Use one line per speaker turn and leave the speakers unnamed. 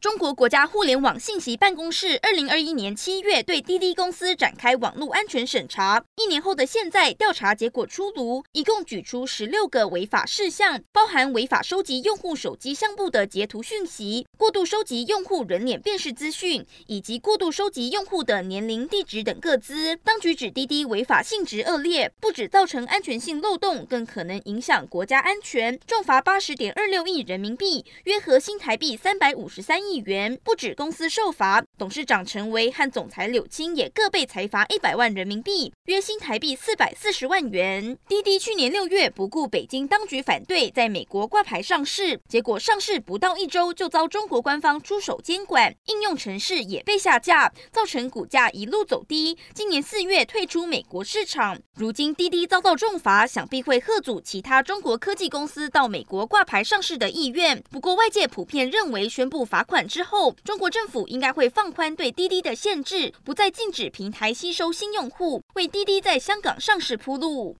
中国国家互联网信息办公室二零二一年七月对滴滴公司展开网络安全审查，一年后的现在，调查结果出炉，一共举出十六个违法事项，包含违法收集用户手机相簿的截图讯息、过度收集用户人脸辨识资讯，以及过度收集用户的年龄、地址等个资。当局指滴滴违法性质恶劣，不止造成安全性漏洞，更可能影响国家安全，重罚八十点二六亿人民币，约合新台币三百五十三亿。亿元不止公司受罚，董事长陈维和总裁柳青也各被裁罚一百万人民币，约新台币四百四十万元。滴滴去年六月不顾北京当局反对，在美国挂牌上市，结果上市不到一周就遭中国官方出手监管，应用程式也被下架，造成股价一路走低。今年四月退出美国市场，如今滴滴遭到重罚，想必会吓阻其他中国科技公司到美国挂牌上市的意愿。不过外界普遍认为，宣布罚款。之后，中国政府应该会放宽对滴滴的限制，不再禁止平台吸收新用户，为滴滴在香港上市铺路。